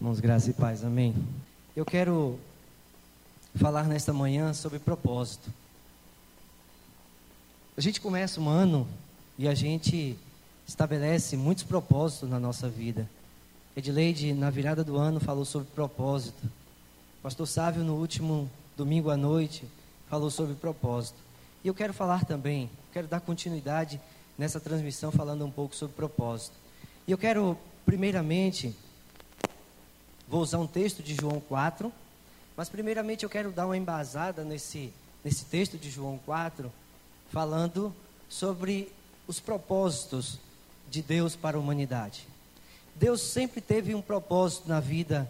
Irmãos, graças e paz, amém. Eu quero falar nesta manhã sobre propósito. A gente começa um ano e a gente estabelece muitos propósitos na nossa vida. Edileide, na virada do ano, falou sobre propósito. Pastor Sávio, no último domingo à noite, falou sobre propósito. E eu quero falar também, quero dar continuidade nessa transmissão falando um pouco sobre propósito. E eu quero, primeiramente, Vou usar um texto de João 4, mas primeiramente eu quero dar uma embasada nesse, nesse texto de João 4, falando sobre os propósitos de Deus para a humanidade. Deus sempre teve um propósito na vida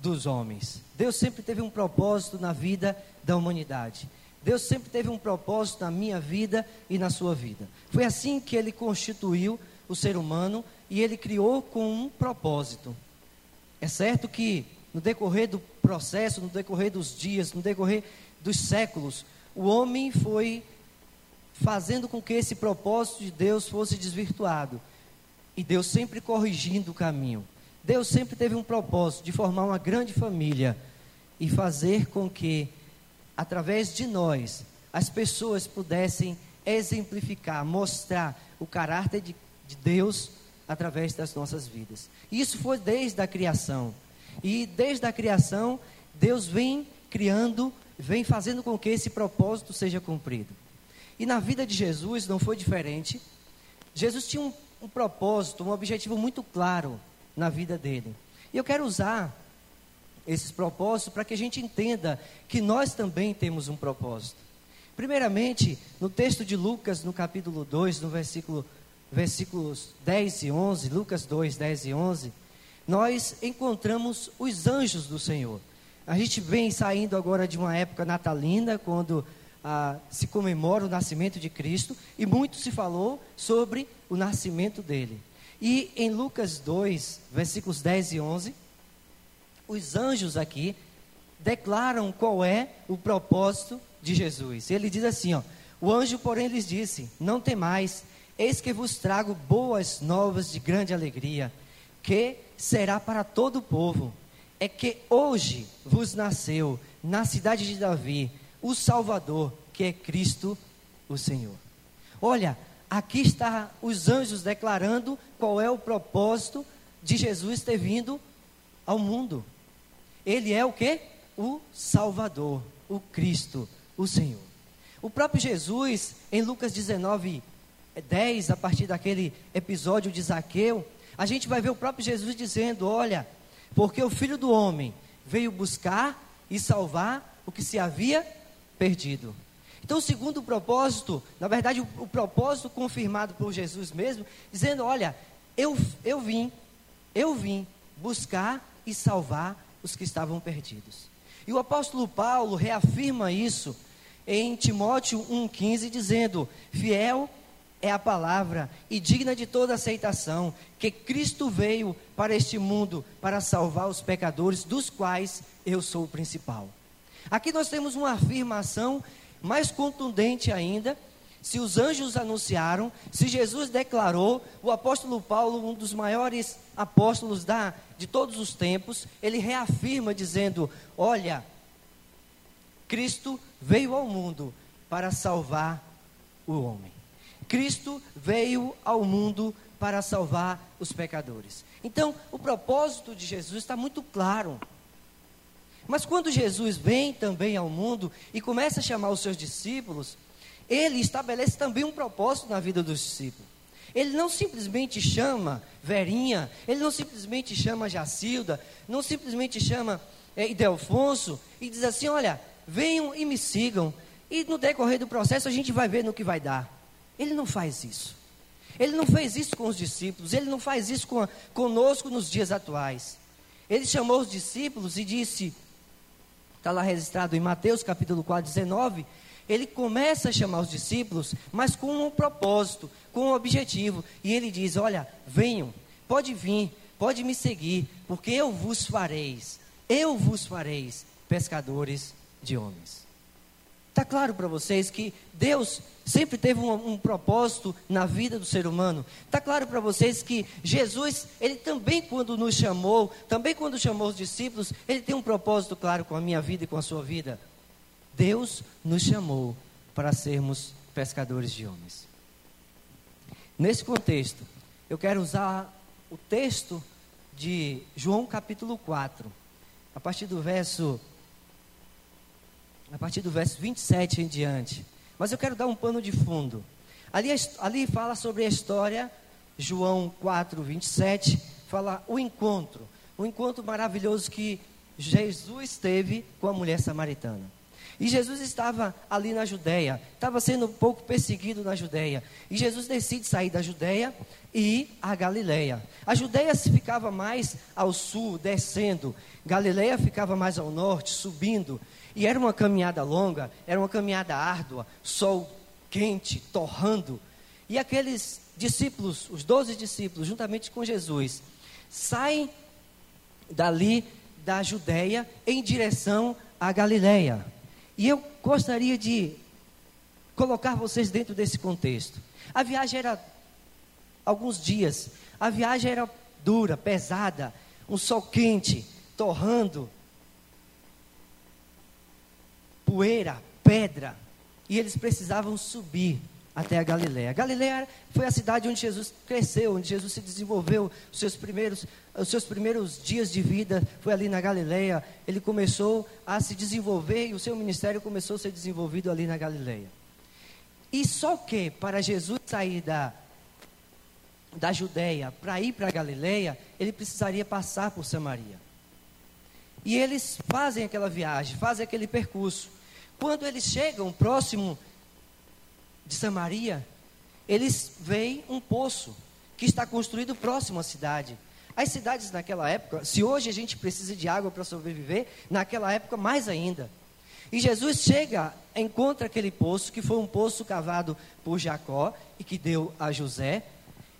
dos homens. Deus sempre teve um propósito na vida da humanidade. Deus sempre teve um propósito na minha vida e na sua vida. Foi assim que ele constituiu o ser humano e ele criou com um propósito. É certo que no decorrer do processo, no decorrer dos dias, no decorrer dos séculos, o homem foi fazendo com que esse propósito de Deus fosse desvirtuado. E Deus sempre corrigindo o caminho. Deus sempre teve um propósito de formar uma grande família e fazer com que, através de nós, as pessoas pudessem exemplificar, mostrar o caráter de, de Deus através das nossas vidas. Isso foi desde a criação. E desde a criação, Deus vem criando, vem fazendo com que esse propósito seja cumprido. E na vida de Jesus não foi diferente. Jesus tinha um, um propósito, um objetivo muito claro na vida dele. E eu quero usar esses propósitos para que a gente entenda que nós também temos um propósito. Primeiramente, no texto de Lucas, no capítulo 2, no versículo versículos 10 e 11, Lucas 2, 10 e 11, nós encontramos os anjos do Senhor. A gente vem saindo agora de uma época natalina, quando ah, se comemora o nascimento de Cristo, e muito se falou sobre o nascimento dele. E em Lucas 2, versículos 10 e 11, os anjos aqui declaram qual é o propósito de Jesus. Ele diz assim: ó, o anjo, porém, lhes disse: Não temais, Eis que vos trago boas novas de grande alegria, que será para todo o povo. É que hoje vos nasceu na cidade de Davi o Salvador, que é Cristo o Senhor. Olha, aqui está os anjos declarando qual é o propósito de Jesus ter vindo ao mundo. Ele é o que? O Salvador, o Cristo, o Senhor. O próprio Jesus, em Lucas 19, 10, a partir daquele episódio de Zaqueu, a gente vai ver o próprio Jesus dizendo: Olha, porque o filho do homem veio buscar e salvar o que se havia perdido. Então, segundo o propósito, na verdade, o, o propósito confirmado por Jesus mesmo, dizendo: Olha, eu, eu vim, eu vim buscar e salvar os que estavam perdidos. E o apóstolo Paulo reafirma isso em Timóteo 1,15, dizendo: Fiel é a palavra e digna de toda aceitação que Cristo veio para este mundo para salvar os pecadores, dos quais eu sou o principal. Aqui nós temos uma afirmação mais contundente ainda. Se os anjos anunciaram, se Jesus declarou, o apóstolo Paulo, um dos maiores apóstolos da, de todos os tempos, ele reafirma dizendo: Olha, Cristo veio ao mundo para salvar o homem. Cristo veio ao mundo para salvar os pecadores. Então, o propósito de Jesus está muito claro. Mas quando Jesus vem também ao mundo e começa a chamar os seus discípulos, ele estabelece também um propósito na vida dos discípulos. Ele não simplesmente chama Verinha, ele não simplesmente chama Jacilda, não simplesmente chama é, Idelfonso e diz assim: olha, venham e me sigam. E no decorrer do processo a gente vai ver no que vai dar. Ele não faz isso. Ele não fez isso com os discípulos, ele não faz isso com, conosco nos dias atuais. Ele chamou os discípulos e disse, está lá registrado em Mateus capítulo 4, 19, ele começa a chamar os discípulos, mas com um propósito, com um objetivo. E ele diz: Olha, venham, pode vir, pode me seguir, porque eu vos fareis, eu vos fareis pescadores de homens. Está claro para vocês que Deus sempre teve um, um, propósito na vida do ser humano. Está claro para vocês que Jesus, ele também quando nos chamou, também quando chamou os discípulos, ele tem um propósito claro com a minha vida e com a sua vida. Deus nos chamou para sermos pescadores de homens. Nesse contexto, eu quero usar o texto de João capítulo 4, a partir do verso a partir do verso 27 em diante. Mas eu quero dar um pano de fundo. Ali, ali fala sobre a história, João 4, 27, fala o encontro. O encontro maravilhoso que Jesus teve com a mulher samaritana. E Jesus estava ali na Judéia, estava sendo um pouco perseguido na Judéia. E Jesus decide sair da Judéia e à Galileia. A Judéia ficava mais ao sul, descendo. Galileia ficava mais ao norte, subindo. E era uma caminhada longa, era uma caminhada árdua, sol quente, torrando. E aqueles discípulos, os doze discípulos, juntamente com Jesus, saem dali da Judéia em direção à Galileia. E eu gostaria de colocar vocês dentro desse contexto. A viagem era alguns dias, a viagem era dura, pesada, um sol quente, torrando, poeira, pedra, e eles precisavam subir até a Galiléia. Galiléia foi a cidade onde Jesus cresceu, onde Jesus se desenvolveu, os seus primeiros, os seus primeiros dias de vida foi ali na Galiléia. Ele começou a se desenvolver e o seu ministério começou a ser desenvolvido ali na Galiléia. E só que para Jesus sair da da Judéia para ir para a Galiléia, ele precisaria passar por Samaria. E eles fazem aquela viagem, fazem aquele percurso. Quando eles chegam próximo de Samaria, eles veem um poço que está construído próximo à cidade. As cidades naquela época, se hoje a gente precisa de água para sobreviver, naquela época mais ainda. E Jesus chega, encontra aquele poço, que foi um poço cavado por Jacó e que deu a José.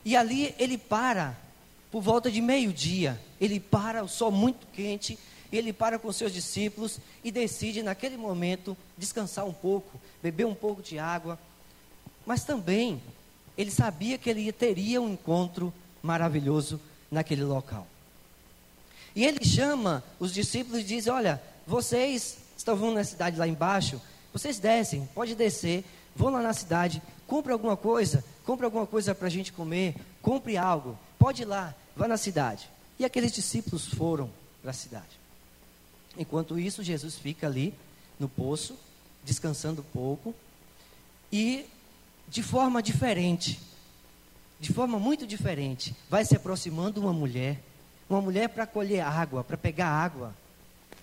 E ali ele para, por volta de meio-dia, ele para, o sol muito quente, ele para com seus discípulos e decide, naquele momento, descansar um pouco, beber um pouco de água. Mas também, ele sabia que ele teria um encontro maravilhoso naquele local. E ele chama os discípulos e diz: Olha, vocês estão vendo na cidade lá embaixo, vocês descem, pode descer, vão lá na cidade, compre alguma coisa, compre alguma coisa para a gente comer, compre algo, pode ir lá, vá na cidade. E aqueles discípulos foram para a cidade. Enquanto isso, Jesus fica ali no poço, descansando um pouco, e de forma diferente, de forma muito diferente, vai se aproximando uma mulher, uma mulher para colher água, para pegar água.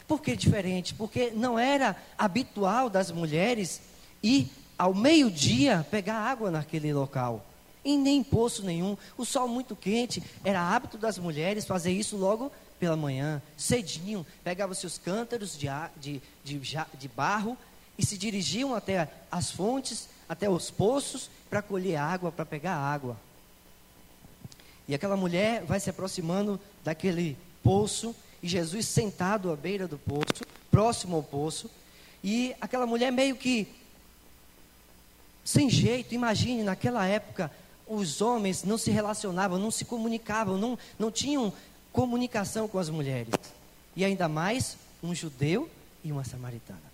Por que diferente? Porque não era habitual das mulheres ir ao meio-dia pegar água naquele local. Em nem poço nenhum, o sol muito quente, era hábito das mulheres fazer isso logo pela manhã, cedinho, pegavam seus cântaros de, de, de, de barro e se dirigiam até as fontes, até os poços, para colher água, para pegar água. E aquela mulher vai se aproximando daquele poço, e Jesus sentado à beira do poço, próximo ao poço, e aquela mulher meio que sem jeito, imagine, naquela época os homens não se relacionavam, não se comunicavam, não, não tinham comunicação com as mulheres. E ainda mais um judeu e uma samaritana.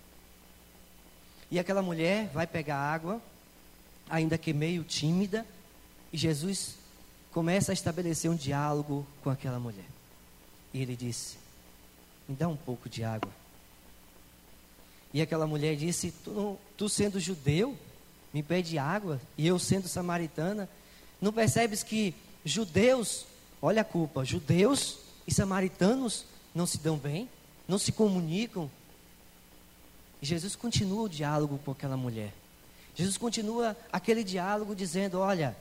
E aquela mulher vai pegar água, ainda que meio tímida, e Jesus começa a estabelecer um diálogo com aquela mulher. E ele disse: Me dá um pouco de água. E aquela mulher disse: Tu, tu sendo judeu, me pede água, e eu sendo samaritana, não percebes que judeus Olha a culpa. Judeus e samaritanos não se dão bem, não se comunicam. E Jesus continua o diálogo com aquela mulher. Jesus continua aquele diálogo dizendo: Olha,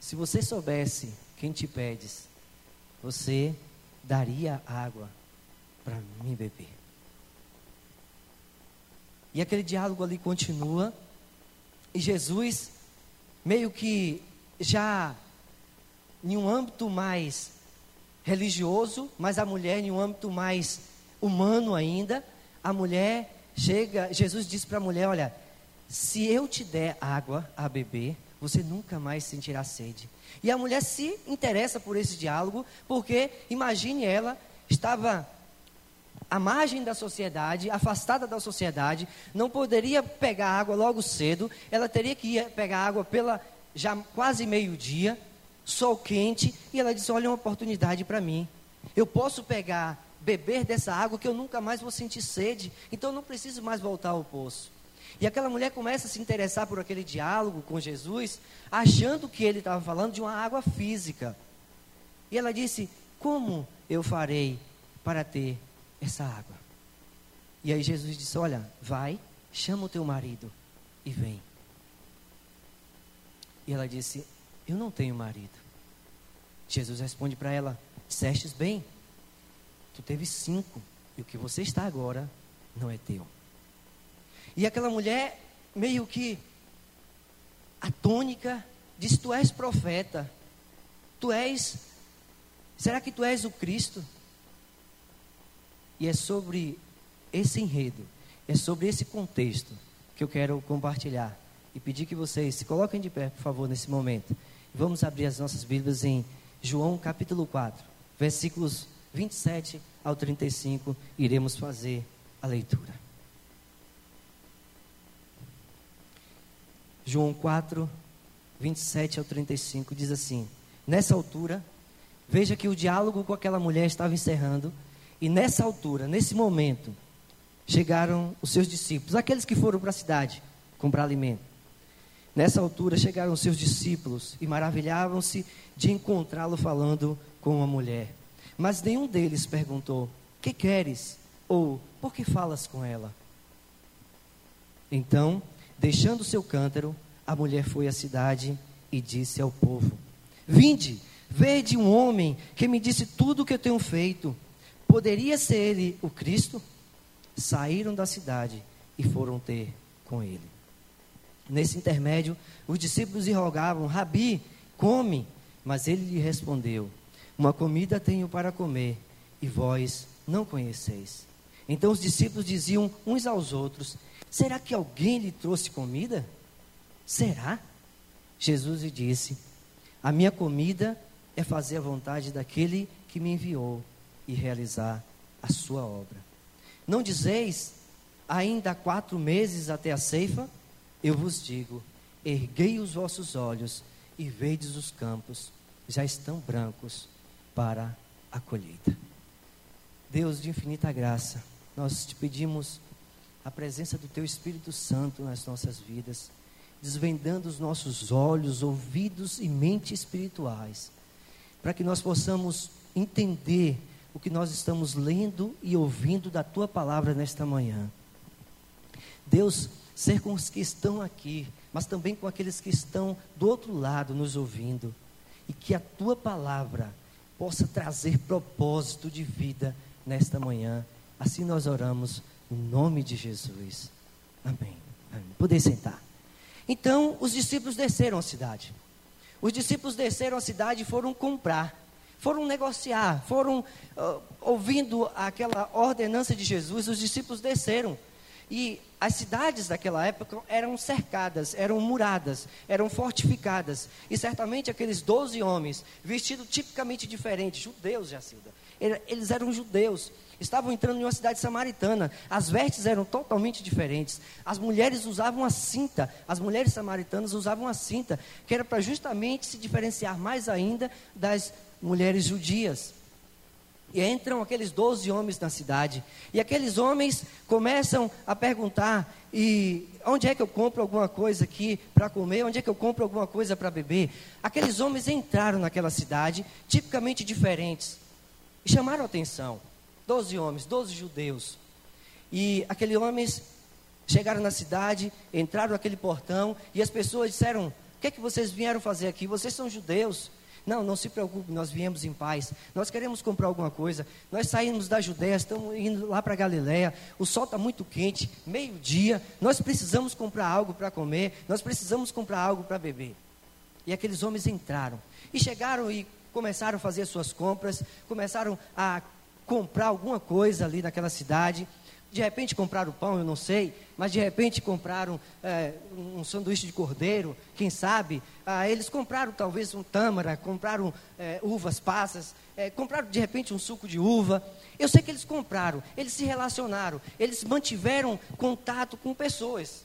se você soubesse quem te pedes, você daria água para mim beber. E aquele diálogo ali continua. E Jesus, meio que já em um âmbito mais religioso, mas a mulher em um âmbito mais humano ainda, a mulher chega, Jesus disse para a mulher: Olha, se eu te der água a beber, você nunca mais sentirá sede. E a mulher se interessa por esse diálogo, porque imagine ela estava à margem da sociedade, afastada da sociedade, não poderia pegar água logo cedo, ela teria que ir pegar água pela já quase meio-dia, sol quente, e ela disse: Olha, uma oportunidade para mim. Eu posso pegar, beber dessa água que eu nunca mais vou sentir sede, então eu não preciso mais voltar ao poço. E aquela mulher começa a se interessar por aquele diálogo com Jesus, achando que ele estava falando de uma água física. E ela disse: Como eu farei para ter essa água? E aí Jesus disse: Olha, vai, chama o teu marido e vem. E ela disse: Eu não tenho marido. Jesus responde para ela: Dissestes bem, tu teve cinco, e o que você está agora não é teu. E aquela mulher, meio que atônica, disse: Tu és profeta, tu és, será que tu és o Cristo? E é sobre esse enredo, é sobre esse contexto que eu quero compartilhar e pedir que vocês se coloquem de pé, por favor, nesse momento. Vamos abrir as nossas Bíblias em João capítulo 4, versículos 27 ao 35, iremos fazer a leitura. João 4, 27 ao 35 diz assim: Nessa altura, veja que o diálogo com aquela mulher estava encerrando, e nessa altura, nesse momento, chegaram os seus discípulos, aqueles que foram para a cidade comprar alimento. Nessa altura chegaram os seus discípulos e maravilhavam-se de encontrá-lo falando com uma mulher. Mas nenhum deles perguntou: Que queres? Ou por que falas com ela? Então Deixando seu cântaro, a mulher foi à cidade e disse ao povo: Vinde, vede um homem que me disse tudo o que eu tenho feito. Poderia ser ele o Cristo? Saíram da cidade e foram ter com ele. Nesse intermédio, os discípulos lhe rogavam: Rabi, come. Mas ele lhe respondeu: Uma comida tenho para comer, e vós não conheceis. Então os discípulos diziam uns aos outros: Será que alguém lhe trouxe comida? Será? Jesus lhe disse: A minha comida é fazer a vontade daquele que me enviou e realizar a sua obra. Não dizeis, ainda há quatro meses até a ceifa? Eu vos digo: erguei os vossos olhos e vedes os campos, já estão brancos para a colheita. Deus de infinita graça, nós te pedimos a presença do Teu Espírito Santo nas nossas vidas, desvendando os nossos olhos, ouvidos e mente espirituais, para que nós possamos entender o que nós estamos lendo e ouvindo da Tua palavra nesta manhã. Deus, ser com os que estão aqui, mas também com aqueles que estão do outro lado nos ouvindo, e que a Tua palavra possa trazer propósito de vida nesta manhã. Assim nós oramos no nome de Jesus. Amém. Amém. Poder sentar. Então, os discípulos desceram a cidade. Os discípulos desceram a cidade e foram comprar. Foram negociar, foram uh, ouvindo aquela ordenança de Jesus, os discípulos desceram. E as cidades daquela época eram cercadas, eram muradas, eram fortificadas. E certamente aqueles doze homens, vestidos tipicamente diferentes, judeus, Jacilda, eles eram judeus, estavam entrando em uma cidade samaritana. As vestes eram totalmente diferentes. As mulheres usavam a cinta, as mulheres samaritanas usavam a cinta, que era para justamente se diferenciar mais ainda das mulheres judias. E entram aqueles doze homens na cidade. E aqueles homens começam a perguntar: e onde é que eu compro alguma coisa aqui para comer? Onde é que eu compro alguma coisa para beber? Aqueles homens entraram naquela cidade, tipicamente diferentes, e chamaram atenção. Doze homens, doze judeus. E aqueles homens chegaram na cidade, entraram naquele portão, e as pessoas disseram: O que é que vocês vieram fazer aqui? Vocês são judeus. Não, não se preocupe, nós viemos em paz. Nós queremos comprar alguma coisa. Nós saímos da Judéia, estamos indo lá para Galiléia. O sol está muito quente, meio-dia. Nós precisamos comprar algo para comer. Nós precisamos comprar algo para beber. E aqueles homens entraram. E chegaram e começaram a fazer suas compras. Começaram a comprar alguma coisa ali naquela cidade. De repente compraram pão, eu não sei, mas de repente compraram é, um sanduíche de cordeiro, quem sabe? Ah, eles compraram talvez um tâmara, compraram é, uvas passas, é, compraram de repente um suco de uva. Eu sei que eles compraram, eles se relacionaram, eles mantiveram contato com pessoas.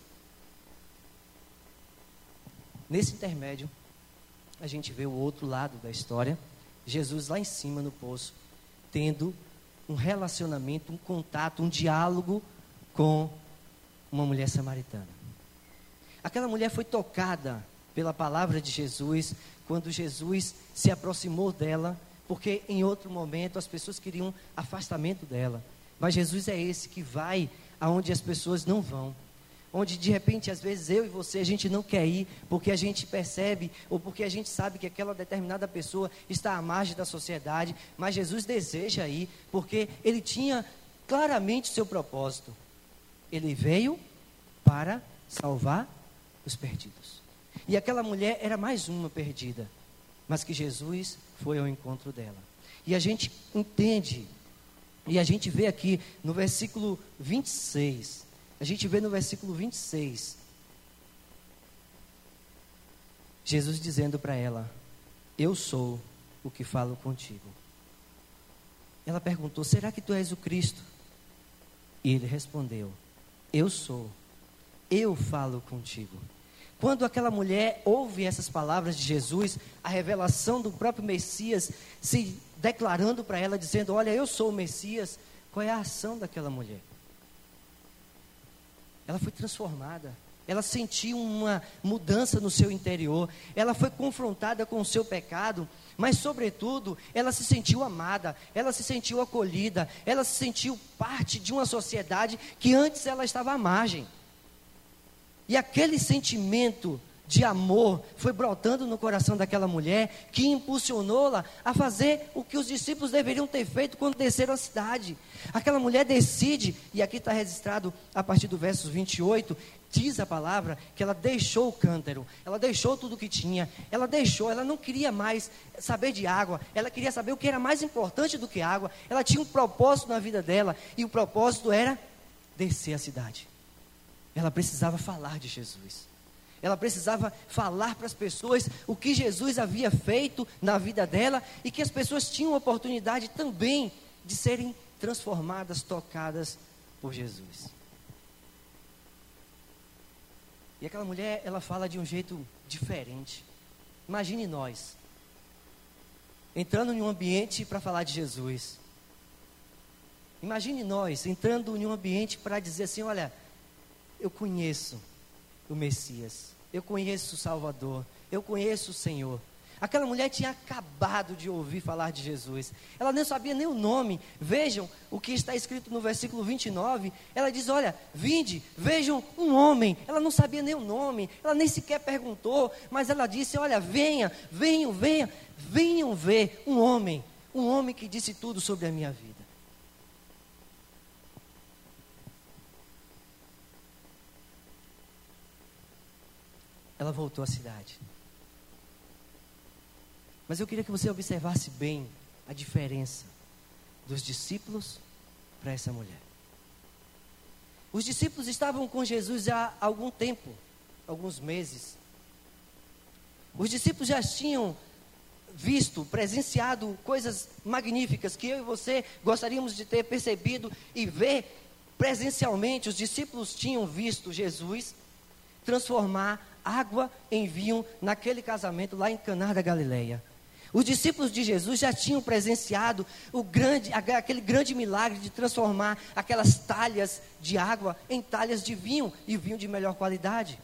Nesse intermédio, a gente vê o outro lado da história, Jesus lá em cima no poço, tendo um relacionamento, um contato, um diálogo com uma mulher samaritana. Aquela mulher foi tocada pela palavra de Jesus quando Jesus se aproximou dela, porque em outro momento as pessoas queriam afastamento dela. Mas Jesus é esse que vai aonde as pessoas não vão onde de repente, às vezes, eu e você, a gente não quer ir, porque a gente percebe, ou porque a gente sabe que aquela determinada pessoa está à margem da sociedade, mas Jesus deseja ir, porque ele tinha claramente o seu propósito. Ele veio para salvar os perdidos. E aquela mulher era mais uma perdida, mas que Jesus foi ao encontro dela. E a gente entende, e a gente vê aqui no versículo 26, a gente vê no versículo 26, Jesus dizendo para ela: Eu sou o que falo contigo. Ela perguntou: Será que tu és o Cristo? E ele respondeu: Eu sou, eu falo contigo. Quando aquela mulher ouve essas palavras de Jesus, a revelação do próprio Messias se declarando para ela, dizendo: Olha, eu sou o Messias, qual é a ação daquela mulher? Ela foi transformada. Ela sentiu uma mudança no seu interior. Ela foi confrontada com o seu pecado, mas, sobretudo, ela se sentiu amada, ela se sentiu acolhida, ela se sentiu parte de uma sociedade que antes ela estava à margem. E aquele sentimento de amor foi brotando no coração daquela mulher, que impulsionou-la a fazer o que os discípulos deveriam ter feito quando desceram a cidade. Aquela mulher decide, e aqui está registrado a partir do verso 28, diz a palavra que ela deixou o cântaro, ela deixou tudo o que tinha, ela deixou, ela não queria mais saber de água, ela queria saber o que era mais importante do que água, ela tinha um propósito na vida dela, e o propósito era descer a cidade. Ela precisava falar de Jesus. Ela precisava falar para as pessoas o que Jesus havia feito na vida dela e que as pessoas tinham oportunidade também de serem transformadas, tocadas por Jesus. E aquela mulher, ela fala de um jeito diferente. Imagine nós entrando em um ambiente para falar de Jesus. Imagine nós entrando em um ambiente para dizer assim: olha, eu conheço o Messias. Eu conheço o Salvador. Eu conheço o Senhor. Aquela mulher tinha acabado de ouvir falar de Jesus. Ela nem sabia nem o nome. Vejam o que está escrito no versículo 29. Ela diz: Olha, vinde, vejam um homem. Ela não sabia nem o nome. Ela nem sequer perguntou. Mas ela disse: Olha, venha, venham, venham, venham ver um homem. Um homem que disse tudo sobre a minha vida. Ela voltou à cidade. Mas eu queria que você observasse bem a diferença dos discípulos para essa mulher. Os discípulos estavam com Jesus há algum tempo, alguns meses. Os discípulos já tinham visto, presenciado coisas magníficas que eu e você gostaríamos de ter percebido e ver presencialmente. Os discípulos tinham visto Jesus transformar água em vinho naquele casamento lá em Caná da Galileia. Os discípulos de Jesus já tinham presenciado grande, aquele grande milagre de transformar aquelas talhas de água em talhas de vinho e vinho de melhor qualidade.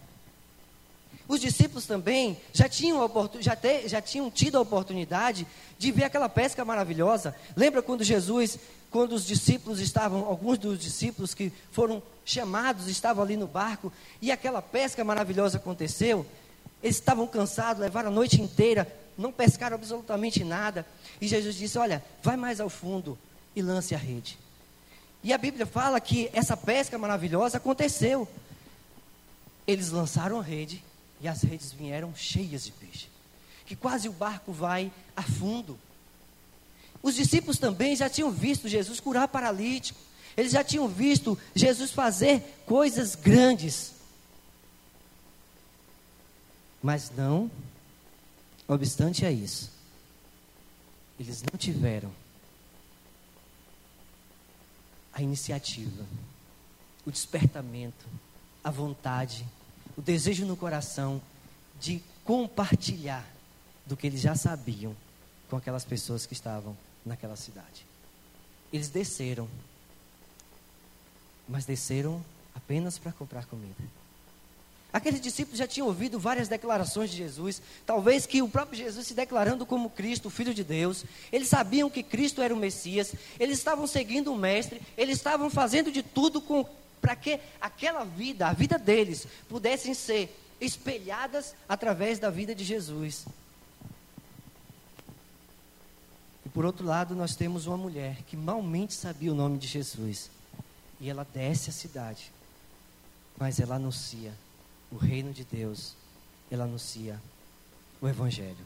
Os discípulos também já tinham, já, te, já tinham tido a oportunidade de ver aquela pesca maravilhosa. Lembra quando Jesus, quando os discípulos estavam, alguns dos discípulos que foram chamados estavam ali no barco e aquela pesca maravilhosa aconteceu? Eles estavam cansados, levaram a noite inteira, não pescaram absolutamente nada. E Jesus disse: Olha, vai mais ao fundo e lance a rede. E a Bíblia fala que essa pesca maravilhosa aconteceu. Eles lançaram a rede e as redes vieram cheias de peixe, que quase o barco vai a fundo. Os discípulos também já tinham visto Jesus curar paralítico, Eles já tinham visto Jesus fazer coisas grandes. Mas não, obstante a isso, eles não tiveram a iniciativa, o despertamento, a vontade, o desejo no coração de compartilhar do que eles já sabiam com aquelas pessoas que estavam naquela cidade. Eles desceram, mas desceram apenas para comprar comida. Aqueles discípulos já tinham ouvido várias declarações de Jesus, talvez que o próprio Jesus se declarando como Cristo, o Filho de Deus. Eles sabiam que Cristo era o Messias, eles estavam seguindo o Mestre, eles estavam fazendo de tudo para que aquela vida, a vida deles, pudessem ser espelhadas através da vida de Jesus. E por outro lado, nós temos uma mulher que malmente sabia o nome de Jesus. E ela desce a cidade, mas ela anuncia o reino de Deus, ela anuncia o Evangelho.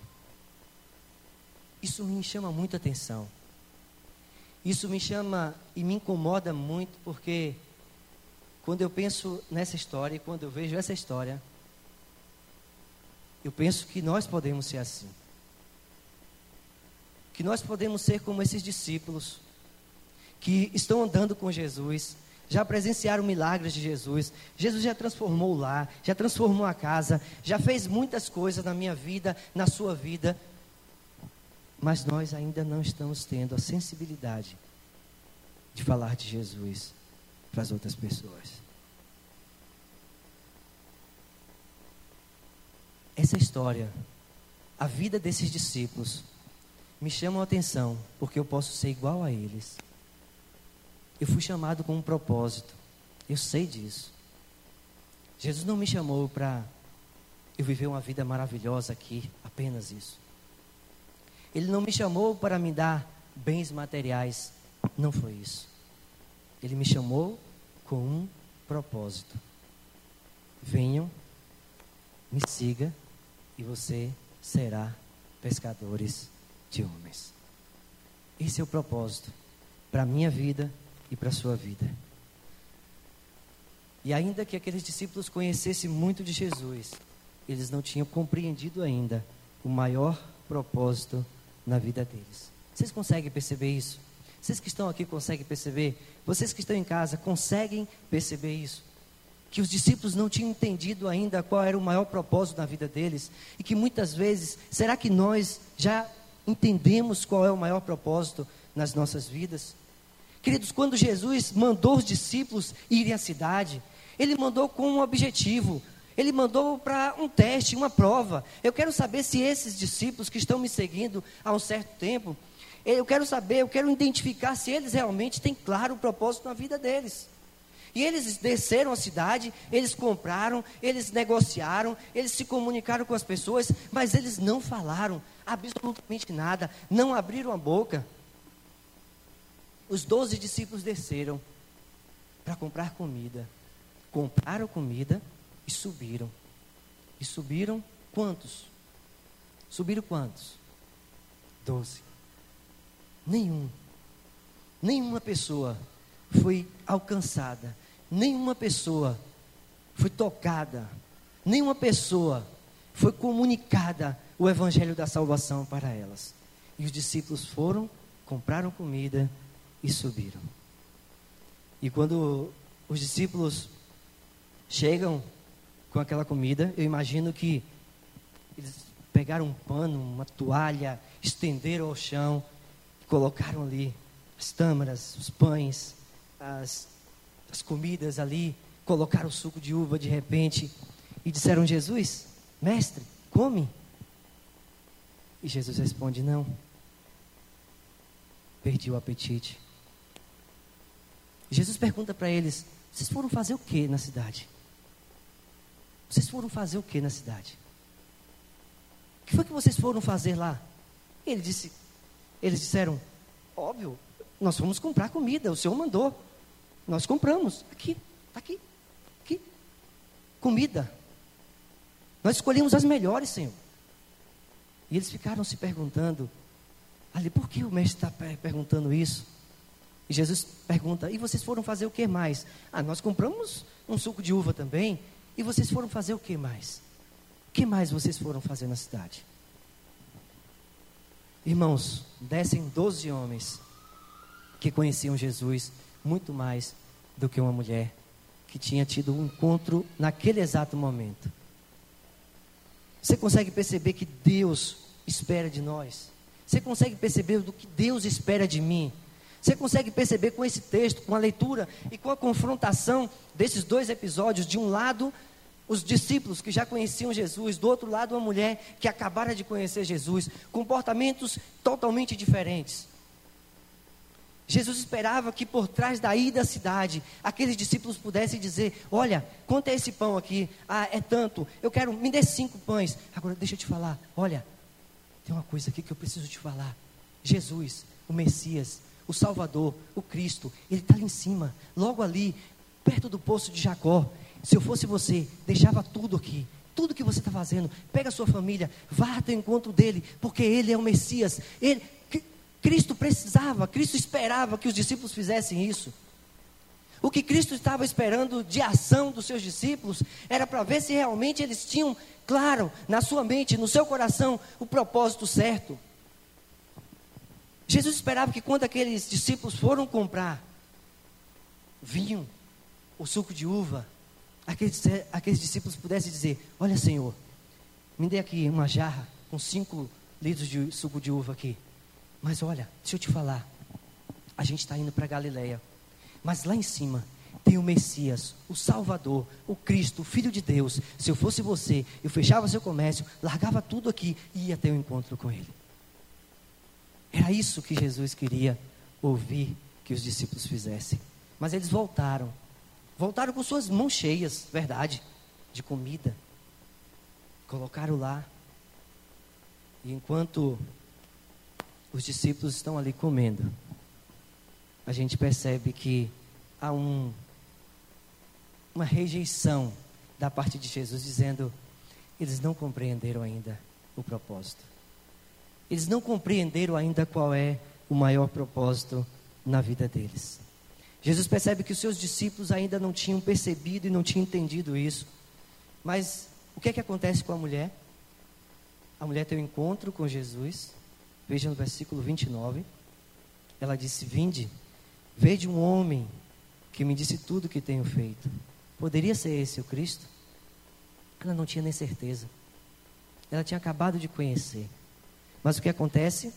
Isso me chama muita atenção. Isso me chama e me incomoda muito porque quando eu penso nessa história e quando eu vejo essa história, eu penso que nós podemos ser assim. Que nós podemos ser como esses discípulos que estão andando com Jesus, já presenciaram milagres de Jesus. Jesus já transformou lá, já transformou a casa, já fez muitas coisas na minha vida, na sua vida. Mas nós ainda não estamos tendo a sensibilidade de falar de Jesus para as outras pessoas. Essa história, a vida desses discípulos, me chama a atenção, porque eu posso ser igual a eles. Eu fui chamado com um propósito. Eu sei disso. Jesus não me chamou para eu viver uma vida maravilhosa aqui, apenas isso. Ele não me chamou para me dar bens materiais, não foi isso. Ele me chamou com um propósito. Venham, me siga e você será pescadores de homens. Esse é o propósito para a minha vida e para a sua vida. E ainda que aqueles discípulos conhecessem muito de Jesus, eles não tinham compreendido ainda o maior propósito na vida deles. Vocês conseguem perceber isso? Vocês que estão aqui conseguem perceber? Vocês que estão em casa conseguem perceber isso? Que os discípulos não tinham entendido ainda qual era o maior propósito na vida deles e que muitas vezes, será que nós já entendemos qual é o maior propósito nas nossas vidas? Queridos, quando Jesus mandou os discípulos irem à cidade, ele mandou com um objetivo. Ele mandou para um teste, uma prova. Eu quero saber se esses discípulos que estão me seguindo há um certo tempo, eu quero saber, eu quero identificar se eles realmente têm claro o propósito na vida deles. E eles desceram a cidade, eles compraram, eles negociaram, eles se comunicaram com as pessoas, mas eles não falaram absolutamente nada, não abriram a boca os doze discípulos desceram para comprar comida. Compraram comida e subiram. E subiram quantos? Subiram quantos? Doze. Nenhum. Nenhuma pessoa foi alcançada. Nenhuma pessoa foi tocada. Nenhuma pessoa foi comunicada o evangelho da salvação para elas. E os discípulos foram, compraram comida e subiram. E quando os discípulos chegam com aquela comida, eu imagino que eles pegaram um pano, uma toalha, estenderam ao chão, colocaram ali as tâmaras, os pães, as, as comidas ali, colocaram o suco de uva de repente e disseram: Jesus, mestre, come. E Jesus responde: Não, perdi o apetite. Jesus pergunta para eles: Vocês foram fazer o que na cidade? Vocês foram fazer o que na cidade? O que foi que vocês foram fazer lá? Ele disse, eles disseram: Óbvio, nós fomos comprar comida, o Senhor mandou. Nós compramos. Aqui, está aqui, aqui. Comida. Nós escolhemos as melhores, Senhor. E eles ficaram se perguntando, ali, por que o mestre está perguntando isso? E Jesus pergunta: E vocês foram fazer o que mais? Ah, nós compramos um suco de uva também. E vocês foram fazer o que mais? O que mais vocês foram fazer na cidade? Irmãos, descem doze homens que conheciam Jesus muito mais do que uma mulher que tinha tido um encontro naquele exato momento. Você consegue perceber que Deus espera de nós? Você consegue perceber do que Deus espera de mim? Você consegue perceber com esse texto, com a leitura e com a confrontação desses dois episódios, de um lado, os discípulos que já conheciam Jesus, do outro lado, uma mulher que acabara de conhecer Jesus, comportamentos totalmente diferentes. Jesus esperava que por trás da cidade, aqueles discípulos pudessem dizer: Olha, quanto é esse pão aqui? Ah, é tanto. Eu quero, me dê cinco pães. Agora, deixa eu te falar. Olha, tem uma coisa aqui que eu preciso te falar. Jesus, o Messias, o Salvador, o Cristo, ele está ali em cima, logo ali, perto do poço de Jacó. Se eu fosse você, deixava tudo aqui, tudo que você está fazendo, pega a sua família, vá até o encontro dele, porque ele é o Messias. Ele, Cristo precisava, Cristo esperava que os discípulos fizessem isso. O que Cristo estava esperando de ação dos seus discípulos era para ver se realmente eles tinham claro na sua mente, no seu coração, o propósito certo. Jesus esperava que quando aqueles discípulos foram comprar vinho, o suco de uva, aqueles, aqueles discípulos pudessem dizer: Olha, Senhor, me dê aqui uma jarra com cinco litros de suco de uva aqui. Mas olha, deixa eu te falar, a gente está indo para Galileia, mas lá em cima tem o Messias, o Salvador, o Cristo, o Filho de Deus. Se eu fosse você, eu fechava seu comércio, largava tudo aqui e ia ter um encontro com Ele. Era isso que Jesus queria ouvir que os discípulos fizessem. Mas eles voltaram. Voltaram com suas mãos cheias, verdade, de comida. Colocaram lá. E enquanto os discípulos estão ali comendo, a gente percebe que há um, uma rejeição da parte de Jesus, dizendo: eles não compreenderam ainda o propósito. Eles não compreenderam ainda qual é o maior propósito na vida deles. Jesus percebe que os seus discípulos ainda não tinham percebido e não tinham entendido isso. Mas o que é que acontece com a mulher? A mulher tem um encontro com Jesus. Veja no versículo 29. Ela disse: Vinde, veja um homem que me disse tudo o que tenho feito. Poderia ser esse o Cristo? Ela não tinha nem certeza. Ela tinha acabado de conhecer. Mas o que acontece?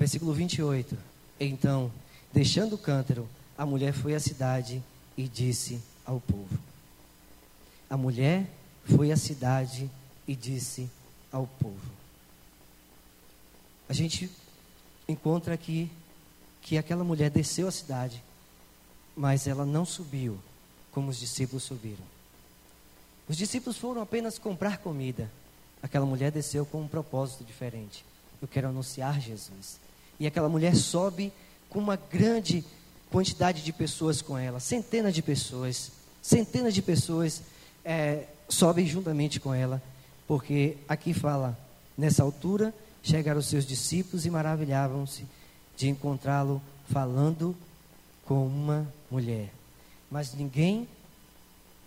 Versículo 28. Então, deixando o cântaro, a mulher foi à cidade e disse ao povo. A mulher foi à cidade e disse ao povo. A gente encontra aqui que aquela mulher desceu à cidade, mas ela não subiu como os discípulos subiram. Os discípulos foram apenas comprar comida. Aquela mulher desceu com um propósito diferente. Eu quero anunciar Jesus. E aquela mulher sobe com uma grande quantidade de pessoas com ela, centenas de pessoas, centenas de pessoas é, sobem juntamente com ela, porque aqui fala, nessa altura, chegaram os seus discípulos e maravilhavam-se de encontrá-lo falando com uma mulher. Mas ninguém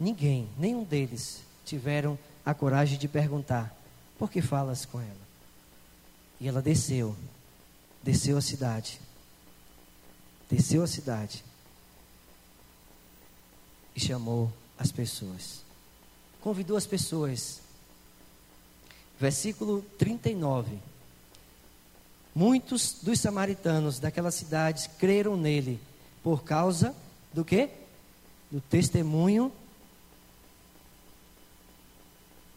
Ninguém, nenhum deles, tiveram a coragem de perguntar: por que falas com ela? E ela desceu, desceu a cidade, desceu a cidade e chamou as pessoas. Convidou as pessoas. Versículo 39. Muitos dos samaritanos daquela cidade creram nele por causa do quê? Do testemunho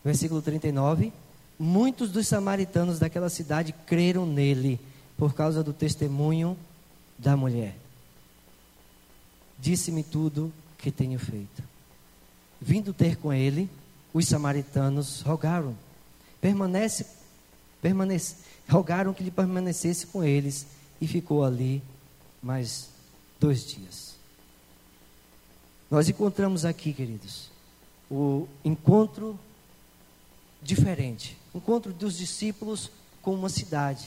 versículo 39. Muitos dos samaritanos daquela cidade creram nele por causa do testemunho da mulher. Disse-me tudo que tenho feito. Vindo ter com ele, os samaritanos rogaram, permanece, permanece, rogaram que ele permanecesse com eles e ficou ali mais dois dias. Nós encontramos aqui, queridos, o encontro diferente. Encontro dos discípulos com uma cidade,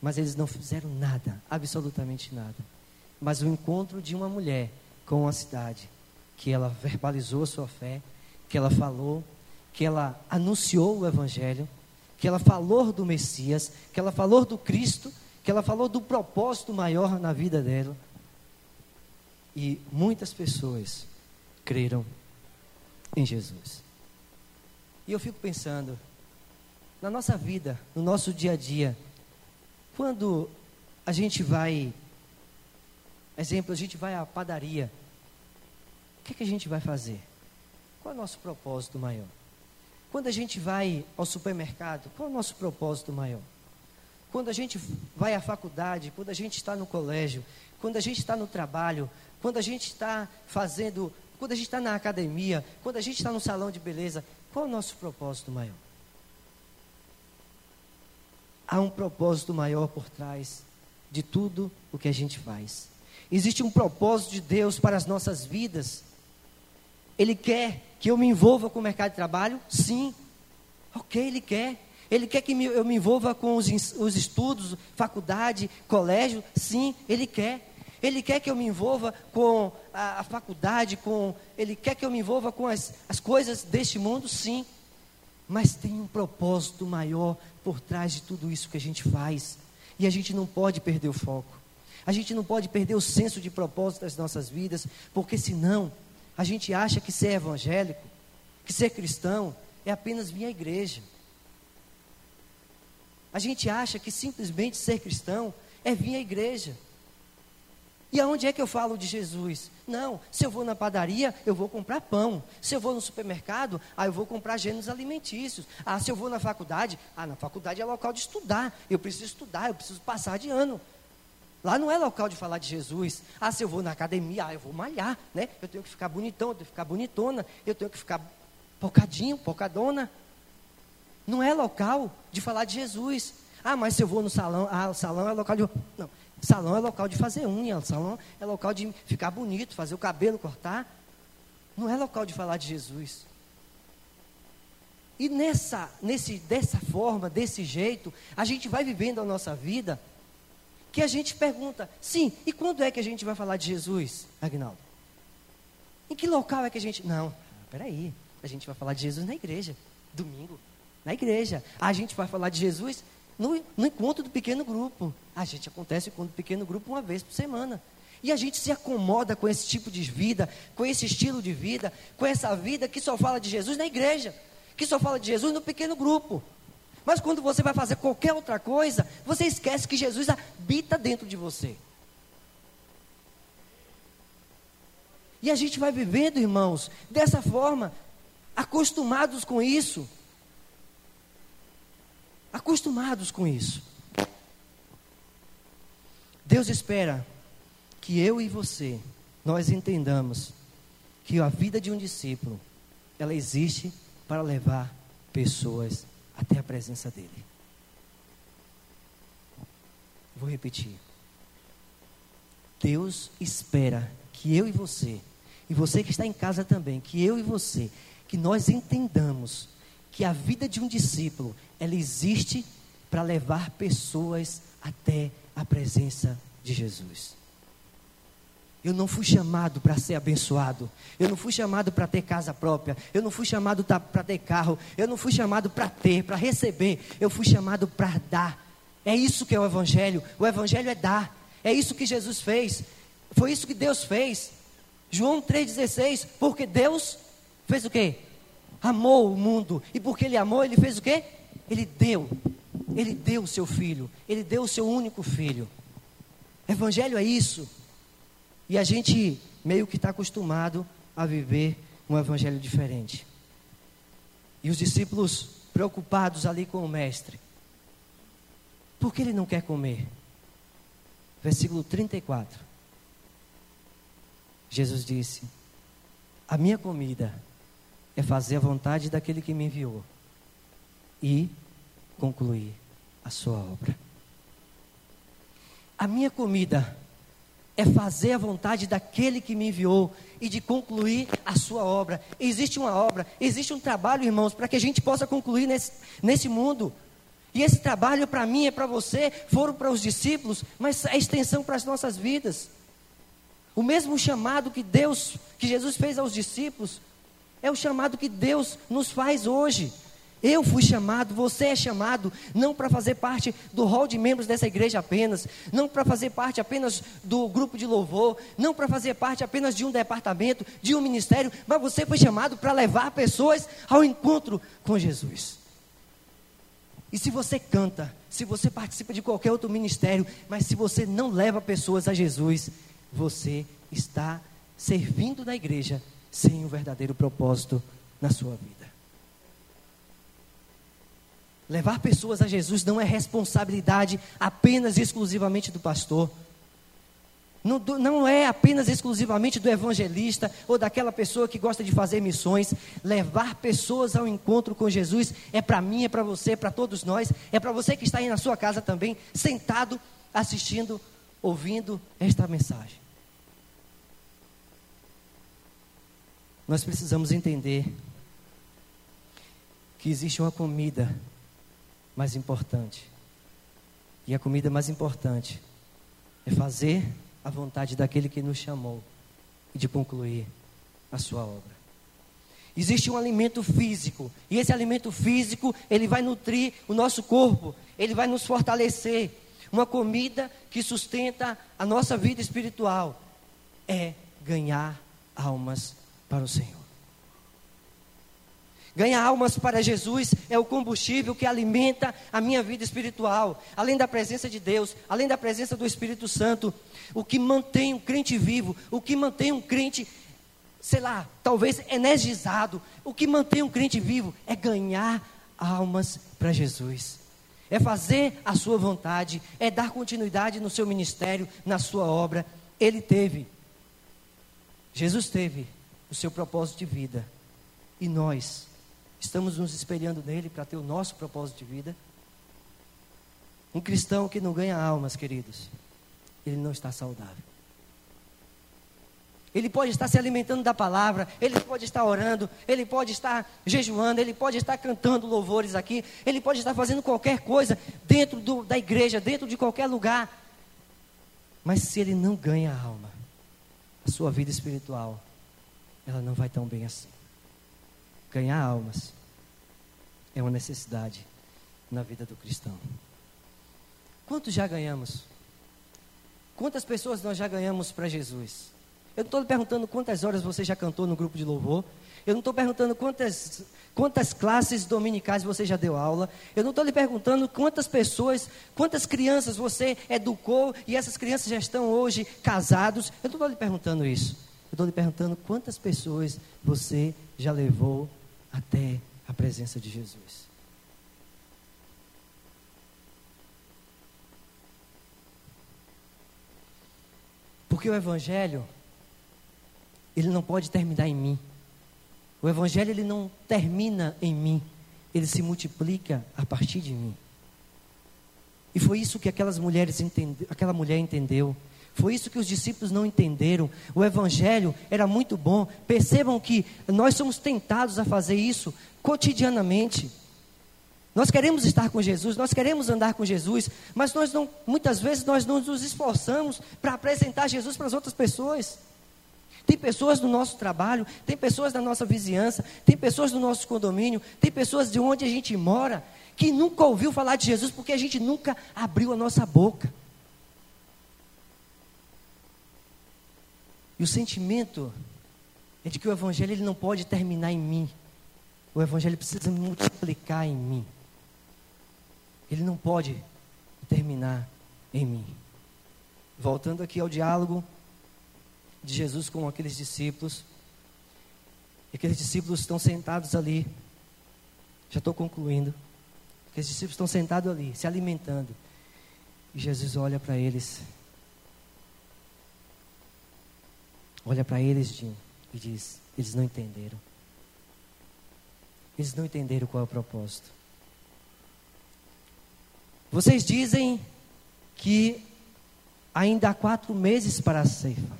mas eles não fizeram nada, absolutamente nada. Mas o encontro de uma mulher com uma cidade, que ela verbalizou a sua fé, que ela falou, que ela anunciou o Evangelho, que ela falou do Messias, que ela falou do Cristo, que ela falou do propósito maior na vida dela. E muitas pessoas creram em Jesus. E eu fico pensando, na nossa vida, no nosso dia a dia, quando a gente vai, exemplo, a gente vai à padaria, o que, é que a gente vai fazer? Qual é o nosso propósito maior? Quando a gente vai ao supermercado, qual é o nosso propósito maior? Quando a gente vai à faculdade, quando a gente está no colégio, quando a gente está no trabalho, quando a gente está fazendo, quando a gente está na academia, quando a gente está no salão de beleza, qual é o nosso propósito maior? Há um propósito maior por trás de tudo o que a gente faz. Existe um propósito de Deus para as nossas vidas. Ele quer que eu me envolva com o mercado de trabalho? Sim. Ok, Ele quer. Ele quer que eu me envolva com os, os estudos, faculdade, colégio? Sim, Ele quer. Ele quer que eu me envolva com a, a faculdade, com. Ele quer que eu me envolva com as, as coisas deste mundo? Sim. Mas tem um propósito maior por trás de tudo isso que a gente faz. E a gente não pode perder o foco. A gente não pode perder o senso de propósito das nossas vidas, porque senão a gente acha que ser evangélico, que ser cristão, é apenas vir à igreja. A gente acha que simplesmente ser cristão é vir à igreja. E aonde é que eu falo de Jesus? Não, se eu vou na padaria, eu vou comprar pão. Se eu vou no supermercado, ah, eu vou comprar gêneros alimentícios. Ah, se eu vou na faculdade, ah, na faculdade é local de estudar. Eu preciso estudar, eu preciso passar de ano. Lá não é local de falar de Jesus. Ah, se eu vou na academia, ah, eu vou malhar, né? Eu tenho que ficar bonitão, eu tenho que ficar bonitona, eu tenho que ficar pocadinho, pocadona. Não é local de falar de Jesus. Ah, mas se eu vou no salão, ah, o salão é local de. Não, salão é local de fazer unha, salão é local de ficar bonito, fazer o cabelo, cortar. Não é local de falar de Jesus. E nessa, nesse, dessa forma, desse jeito, a gente vai vivendo a nossa vida que a gente pergunta, sim, e quando é que a gente vai falar de Jesus, Agnaldo? Em que local é que a gente. Não, peraí, a gente vai falar de Jesus na igreja, domingo, na igreja. A gente vai falar de Jesus no, no encontro do pequeno grupo. A gente acontece o encontro pequeno grupo uma vez por semana. E a gente se acomoda com esse tipo de vida, com esse estilo de vida, com essa vida que só fala de Jesus na igreja, que só fala de Jesus no pequeno grupo. Mas quando você vai fazer qualquer outra coisa, você esquece que Jesus habita dentro de você. E a gente vai vivendo, irmãos, dessa forma, acostumados com isso. Acostumados com isso. Deus espera que eu e você, nós entendamos que a vida de um discípulo, ela existe para levar pessoas até a presença dele. Vou repetir. Deus espera que eu e você, e você que está em casa também, que eu e você, que nós entendamos que a vida de um discípulo, ela existe para levar pessoas até a presença de Jesus. Eu não fui chamado para ser abençoado. Eu não fui chamado para ter casa própria. Eu não fui chamado para ter carro. Eu não fui chamado para ter, para receber. Eu fui chamado para dar. É isso que é o Evangelho. O Evangelho é dar. É isso que Jesus fez. Foi isso que Deus fez. João 3,16. Porque Deus fez o quê? Amou o mundo. E porque Ele amou, Ele fez o quê? Ele deu. Ele deu o seu filho. Ele deu o seu único filho. Evangelho é isso. E a gente meio que está acostumado a viver um evangelho diferente. E os discípulos preocupados ali com o mestre. Por que ele não quer comer? Versículo 34. Jesus disse: A minha comida é fazer a vontade daquele que me enviou e concluir a sua obra. A minha comida é fazer a vontade daquele que me enviou e de concluir a sua obra. Existe uma obra, existe um trabalho, irmãos, para que a gente possa concluir nesse, nesse mundo. E esse trabalho para mim, é para você, foram para os discípulos, mas é extensão para as nossas vidas. O mesmo chamado que Deus, que Jesus fez aos discípulos, é o chamado que Deus nos faz hoje. Eu fui chamado, você é chamado, não para fazer parte do hall de membros dessa igreja apenas, não para fazer parte apenas do grupo de louvor, não para fazer parte apenas de um departamento, de um ministério, mas você foi chamado para levar pessoas ao encontro com Jesus. E se você canta, se você participa de qualquer outro ministério, mas se você não leva pessoas a Jesus, você está servindo na igreja sem o um verdadeiro propósito na sua vida. Levar pessoas a Jesus não é responsabilidade apenas e exclusivamente do pastor. Não, não, é apenas exclusivamente do evangelista ou daquela pessoa que gosta de fazer missões. Levar pessoas ao encontro com Jesus é para mim, é para você, é para todos nós, é para você que está aí na sua casa também, sentado, assistindo, ouvindo esta mensagem. Nós precisamos entender que existe uma comida mais importante. E a comida mais importante é fazer a vontade daquele que nos chamou e de concluir a sua obra. Existe um alimento físico, e esse alimento físico, ele vai nutrir o nosso corpo, ele vai nos fortalecer. Uma comida que sustenta a nossa vida espiritual é ganhar almas para o Senhor. Ganhar almas para Jesus é o combustível que alimenta a minha vida espiritual. Além da presença de Deus, além da presença do Espírito Santo, o que mantém um crente vivo, o que mantém um crente, sei lá, talvez energizado, o que mantém um crente vivo é ganhar almas para Jesus. É fazer a sua vontade, é dar continuidade no seu ministério, na sua obra. Ele teve, Jesus teve o seu propósito de vida. E nós Estamos nos espelhando nele para ter o nosso propósito de vida. Um cristão que não ganha almas, queridos, ele não está saudável. Ele pode estar se alimentando da palavra, ele pode estar orando, ele pode estar jejuando, ele pode estar cantando louvores aqui, ele pode estar fazendo qualquer coisa dentro do, da igreja, dentro de qualquer lugar. Mas se ele não ganha a alma, a sua vida espiritual, ela não vai tão bem assim. Ganhar almas é uma necessidade na vida do cristão. Quantos já ganhamos? Quantas pessoas nós já ganhamos para Jesus? Eu não estou perguntando quantas horas você já cantou no grupo de louvor. Eu não estou perguntando quantas, quantas classes dominicais você já deu aula. Eu não estou lhe perguntando quantas pessoas, quantas crianças você educou e essas crianças já estão hoje casados. Eu não estou lhe perguntando isso. Eu estou lhe perguntando quantas pessoas você já levou até a presença de Jesus. Porque o evangelho ele não pode terminar em mim. O evangelho ele não termina em mim, ele se multiplica a partir de mim. E foi isso que aquelas mulheres entende, aquela mulher entendeu. Foi isso que os discípulos não entenderam. O evangelho era muito bom. Percebam que nós somos tentados a fazer isso cotidianamente. Nós queremos estar com Jesus, nós queremos andar com Jesus, mas nós não, muitas vezes nós não nos esforçamos para apresentar Jesus para as outras pessoas. Tem pessoas no nosso trabalho, tem pessoas da nossa vizinhança, tem pessoas do nosso condomínio, tem pessoas de onde a gente mora que nunca ouviu falar de Jesus porque a gente nunca abriu a nossa boca. E o sentimento é de que o evangelho ele não pode terminar em mim. O Evangelho precisa multiplicar em mim. Ele não pode terminar em mim. Voltando aqui ao diálogo de Jesus com aqueles discípulos. Aqueles discípulos estão sentados ali. Já estou concluindo. Aqueles discípulos estão sentados ali, se alimentando. E Jesus olha para eles. Olha para eles, Jim, e diz: Eles não entenderam. Eles não entenderam qual é o propósito. Vocês dizem que ainda há quatro meses para a ceifa.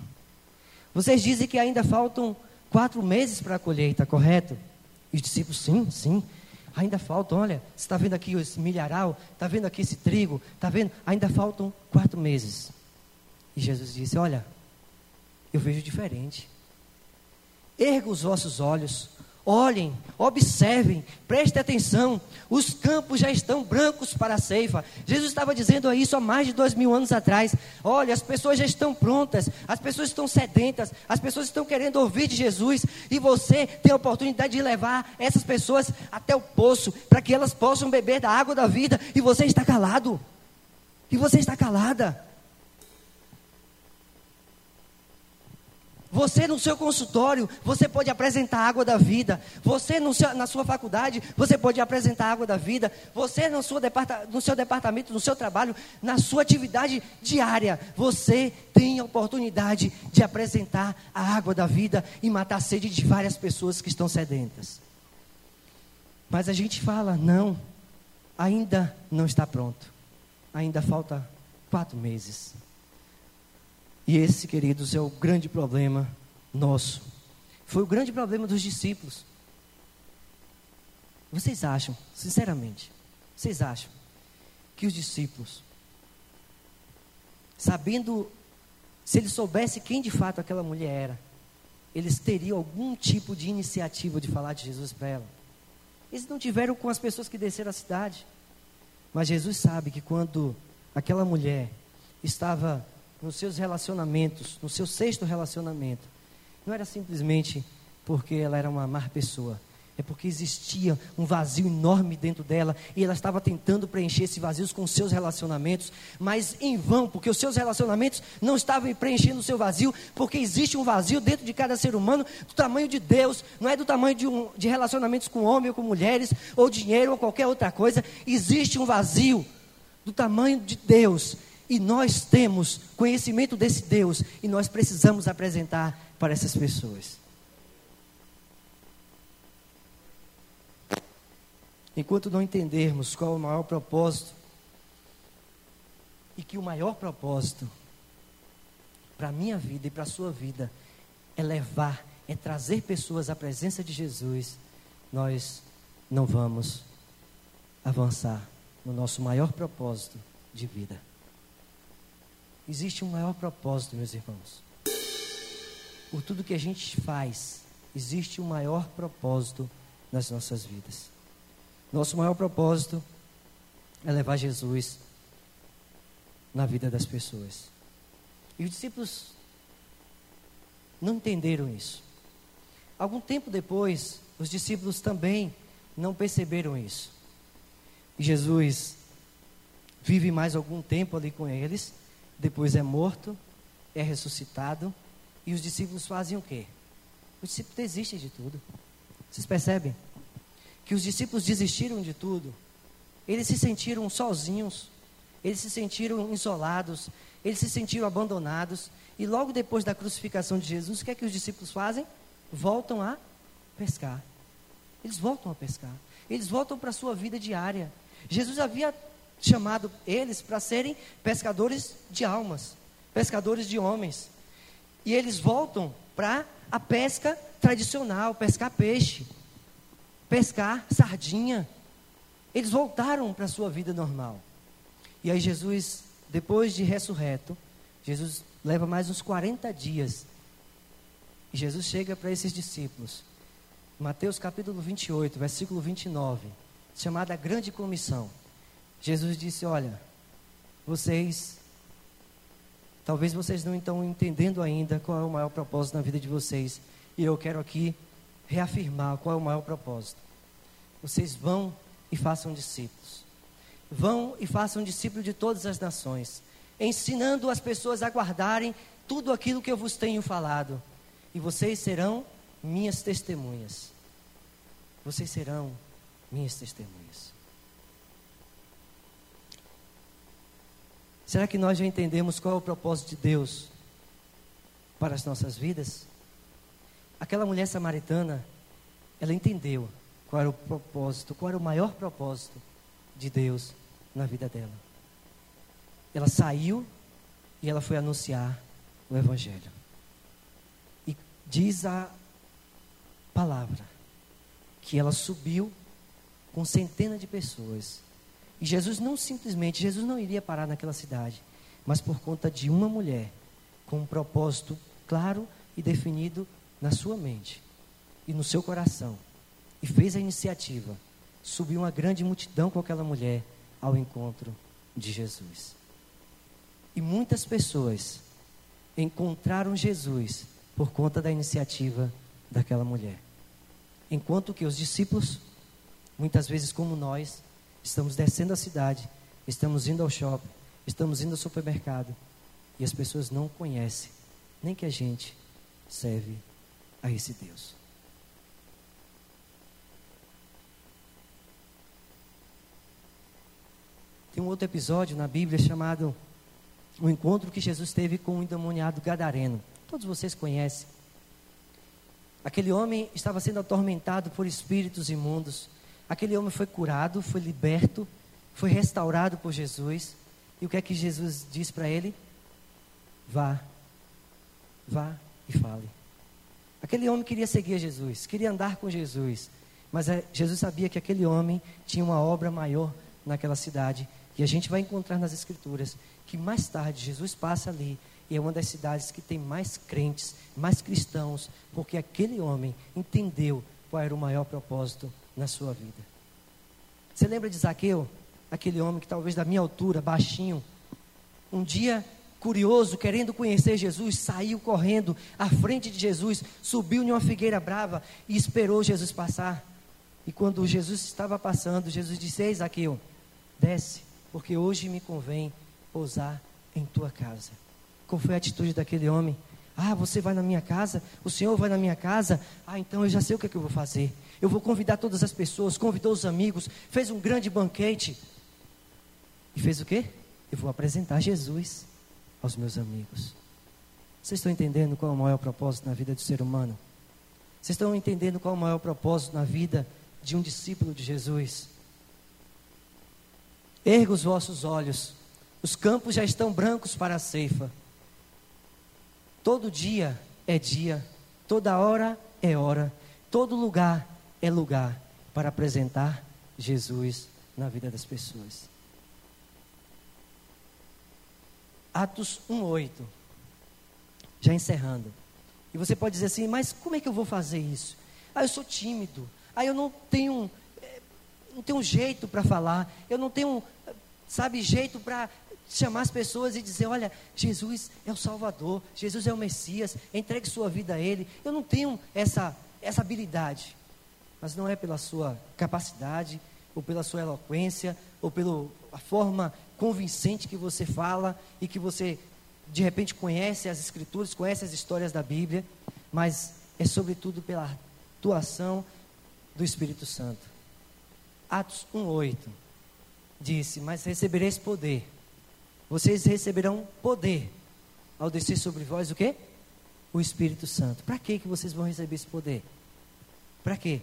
Vocês dizem que ainda faltam quatro meses para a colheita, correto? E os discípulos, sim, sim. ainda faltam, olha, você está vendo aqui esse milharal, está vendo aqui esse trigo, está vendo? Ainda faltam quatro meses. E Jesus disse: Olha, eu vejo diferente. Erga os vossos olhos, olhem, observem, prestem atenção. Os campos já estão brancos para a ceifa. Jesus estava dizendo isso há mais de dois mil anos atrás. Olha, as pessoas já estão prontas, as pessoas estão sedentas, as pessoas estão querendo ouvir de Jesus. E você tem a oportunidade de levar essas pessoas até o poço, para que elas possam beber da água da vida. E você está calado. E você está calada. Você no seu consultório, você pode apresentar a água da vida. Você seu, na sua faculdade, você pode apresentar a água da vida. Você no, departa, no seu departamento, no seu trabalho, na sua atividade diária, você tem a oportunidade de apresentar a água da vida e matar a sede de várias pessoas que estão sedentas. Mas a gente fala, não, ainda não está pronto. Ainda falta quatro meses. E esse, queridos, é o grande problema nosso. Foi o grande problema dos discípulos. Vocês acham, sinceramente, vocês acham que os discípulos, sabendo, se eles soubessem quem de fato aquela mulher era, eles teriam algum tipo de iniciativa de falar de Jesus para ela? Eles não tiveram com as pessoas que desceram a cidade. Mas Jesus sabe que quando aquela mulher estava nos seus relacionamentos, no seu sexto relacionamento, não era simplesmente porque ela era uma má pessoa, é porque existia um vazio enorme dentro dela e ela estava tentando preencher esse vazio com os seus relacionamentos, mas em vão, porque os seus relacionamentos não estavam preenchendo o seu vazio, porque existe um vazio dentro de cada ser humano do tamanho de Deus, não é do tamanho de, um, de relacionamentos com homem ou com mulheres, ou dinheiro ou qualquer outra coisa, existe um vazio do tamanho de Deus e nós temos conhecimento desse Deus e nós precisamos apresentar para essas pessoas. Enquanto não entendermos qual é o maior propósito, e que o maior propósito para a minha vida e para a sua vida é levar, é trazer pessoas à presença de Jesus, nós não vamos avançar no nosso maior propósito de vida. Existe um maior propósito, meus irmãos. Por tudo que a gente faz, existe um maior propósito nas nossas vidas. Nosso maior propósito é levar Jesus na vida das pessoas. E os discípulos não entenderam isso. Algum tempo depois, os discípulos também não perceberam isso. E Jesus vive mais algum tempo ali com eles depois é morto, é ressuscitado, e os discípulos fazem o quê? Os discípulos desistem de tudo. Vocês percebem? Que os discípulos desistiram de tudo. Eles se sentiram sozinhos, eles se sentiram isolados, eles se sentiram abandonados. E logo depois da crucificação de Jesus, o que é que os discípulos fazem? Voltam a pescar. Eles voltam a pescar. Eles voltam para a sua vida diária. Jesus havia chamado eles para serem pescadores de almas, pescadores de homens. E eles voltam para a pesca tradicional, pescar peixe, pescar sardinha. Eles voltaram para a sua vida normal. E aí Jesus, depois de ressurreto, Jesus leva mais uns 40 dias. E Jesus chega para esses discípulos. Mateus capítulo 28, versículo 29, chamada Grande Comissão. Jesus disse: Olha, vocês, talvez vocês não estão entendendo ainda qual é o maior propósito na vida de vocês, e eu quero aqui reafirmar qual é o maior propósito. Vocês vão e façam discípulos. Vão e façam discípulos de todas as nações, ensinando as pessoas a guardarem tudo aquilo que eu vos tenho falado, e vocês serão minhas testemunhas. Vocês serão minhas testemunhas. Será que nós já entendemos qual é o propósito de Deus para as nossas vidas? Aquela mulher samaritana, ela entendeu qual era o propósito, qual era o maior propósito de Deus na vida dela. Ela saiu e ela foi anunciar o Evangelho. E diz a palavra que ela subiu com centenas de pessoas. E Jesus não simplesmente, Jesus não iria parar naquela cidade, mas por conta de uma mulher com um propósito claro e definido na sua mente e no seu coração. E fez a iniciativa. Subiu uma grande multidão com aquela mulher ao encontro de Jesus. E muitas pessoas encontraram Jesus por conta da iniciativa daquela mulher. Enquanto que os discípulos, muitas vezes como nós, estamos descendo a cidade, estamos indo ao shopping, estamos indo ao supermercado e as pessoas não conhecem nem que a gente serve a esse Deus. Tem um outro episódio na Bíblia chamado O encontro que Jesus teve com o endemoniado gadareno. Todos vocês conhecem. Aquele homem estava sendo atormentado por espíritos imundos. Aquele homem foi curado, foi liberto, foi restaurado por Jesus. E o que é que Jesus diz para ele? Vá, vá e fale. Aquele homem queria seguir Jesus, queria andar com Jesus, mas é, Jesus sabia que aquele homem tinha uma obra maior naquela cidade. E a gente vai encontrar nas Escrituras que mais tarde Jesus passa ali e é uma das cidades que tem mais crentes, mais cristãos, porque aquele homem entendeu qual era o maior propósito na sua vida. Você lembra de Zaqueu? Aquele homem que talvez da minha altura, baixinho, um dia curioso, querendo conhecer Jesus, saiu correndo à frente de Jesus, subiu em uma figueira brava e esperou Jesus passar. E quando Jesus estava passando, Jesus disse: Ei, Zaqueu, desce, porque hoje me convém pousar em tua casa. Qual foi a atitude daquele homem? Ah, você vai na minha casa? O Senhor vai na minha casa? Ah, então eu já sei o que, é que eu vou fazer. Eu vou convidar todas as pessoas, convidou os amigos, fez um grande banquete. E fez o quê? Eu vou apresentar Jesus aos meus amigos. Vocês estão entendendo qual é o maior propósito na vida do ser humano? Vocês estão entendendo qual é o maior propósito na vida de um discípulo de Jesus? Erga os vossos olhos, os campos já estão brancos para a ceifa. Todo dia é dia, toda hora é hora, todo lugar é lugar para apresentar Jesus na vida das pessoas. Atos 1:8. Já encerrando. E você pode dizer assim: "Mas como é que eu vou fazer isso? Ah, eu sou tímido. Ah, eu não tenho eh, não tenho jeito para falar. Eu não tenho, sabe, jeito para chamar as pessoas e dizer: Olha, Jesus é o Salvador, Jesus é o Messias, entregue sua vida a Ele. Eu não tenho essa, essa habilidade, mas não é pela sua capacidade, ou pela sua eloquência, ou pela forma convincente que você fala e que você de repente conhece as Escrituras, conhece as histórias da Bíblia, mas é sobretudo pela atuação do Espírito Santo. Atos 1,8 disse: Mas recebereis poder vocês receberão poder ao descer sobre vós o quê? O Espírito Santo. Para que que vocês vão receber esse poder? Para quê?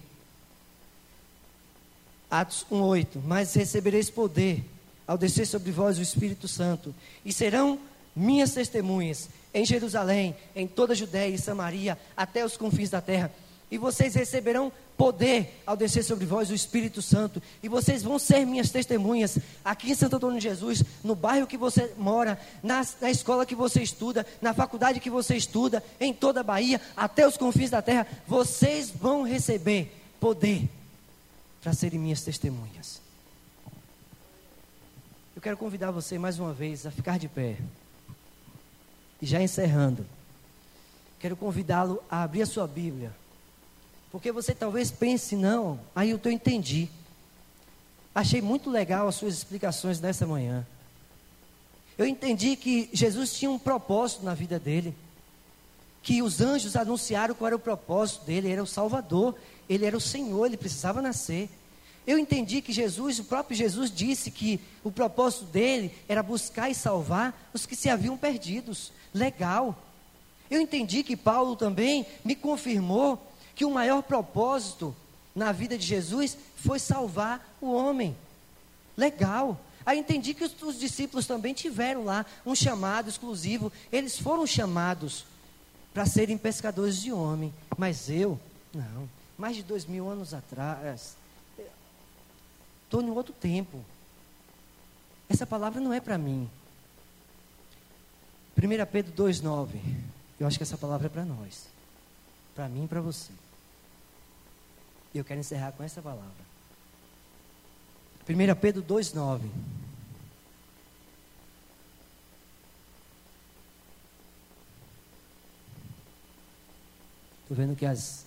Atos 1:8. Mas recebereis poder ao descer sobre vós o Espírito Santo, e serão minhas testemunhas em Jerusalém, em toda a Judéia e Samaria, até os confins da terra. E vocês receberão poder ao descer sobre vós o Espírito Santo. E vocês vão ser minhas testemunhas aqui em Santo Antônio de Jesus, no bairro que você mora, na, na escola que você estuda, na faculdade que você estuda, em toda a Bahia, até os confins da terra. Vocês vão receber poder para serem minhas testemunhas. Eu quero convidar você mais uma vez a ficar de pé. E já encerrando, quero convidá-lo a abrir a sua Bíblia porque você talvez pense, não, aí eu entendi. Achei muito legal as suas explicações nessa manhã. Eu entendi que Jesus tinha um propósito na vida dele. Que os anjos anunciaram qual era o propósito dele, ele era o Salvador, ele era o Senhor, ele precisava nascer. Eu entendi que Jesus, o próprio Jesus, disse que o propósito dele era buscar e salvar os que se haviam perdidos. Legal. Eu entendi que Paulo também me confirmou que o maior propósito na vida de Jesus foi salvar o homem. Legal. Aí entendi que os, os, discípulos também tiveram lá um chamado exclusivo. Eles foram chamados para serem pescadores de homem. Mas eu, não. Mais de dois mil anos atrás, Estou em outro tempo. Essa palavra não é para mim. 1 Pedro 2,9. Eu acho que essa palavra é para nós. Para mim e para você. E eu quero encerrar com essa palavra. 1 Pedro 2,9. Estou vendo que as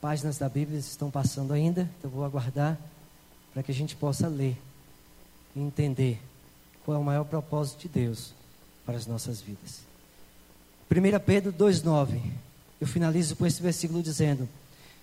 páginas da Bíblia estão passando ainda, então vou aguardar para que a gente possa ler e entender qual é o maior propósito de Deus para as nossas vidas. 1 Pedro 2,9. Eu finalizo com esse versículo dizendo: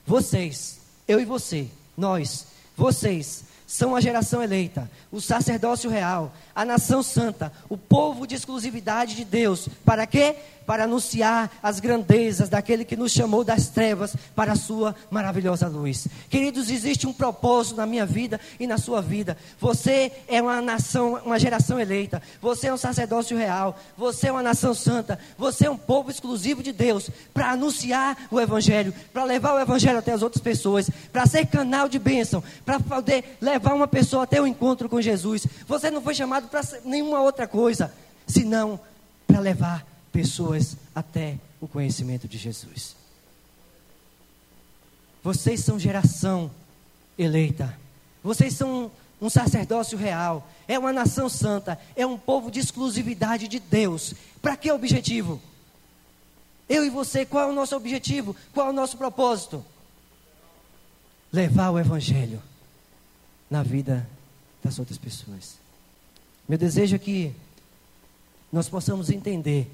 Vocês, eu e você, nós, vocês, são a geração eleita, o sacerdócio real, a nação santa, o povo de exclusividade de Deus. Para quê? Para anunciar as grandezas daquele que nos chamou das trevas para a sua maravilhosa luz. Queridos, existe um propósito na minha vida e na sua vida. Você é uma nação, uma geração eleita. Você é um sacerdócio real. Você é uma nação santa. Você é um povo exclusivo de Deus para anunciar o evangelho, para levar o evangelho até as outras pessoas, para ser canal de bênção, para poder levar uma pessoa até o encontro com Jesus. Você não foi chamado para nenhuma outra coisa, senão para levar pessoas até o conhecimento de Jesus. Vocês são geração eleita. Vocês são um sacerdócio real. É uma nação santa. É um povo de exclusividade de Deus. Para que objetivo? Eu e você, qual é o nosso objetivo? Qual é o nosso propósito? Levar o Evangelho na vida das outras pessoas. Meu desejo é que nós possamos entender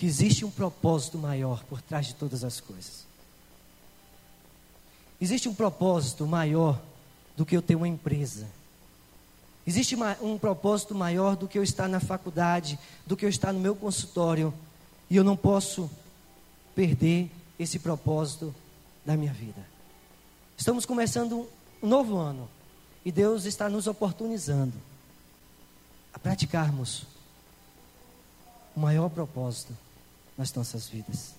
que existe um propósito maior por trás de todas as coisas. Existe um propósito maior do que eu ter uma empresa. Existe um propósito maior do que eu estar na faculdade, do que eu estar no meu consultório. E eu não posso perder esse propósito da minha vida. Estamos começando um novo ano. E Deus está nos oportunizando a praticarmos o maior propósito nas nossas vidas.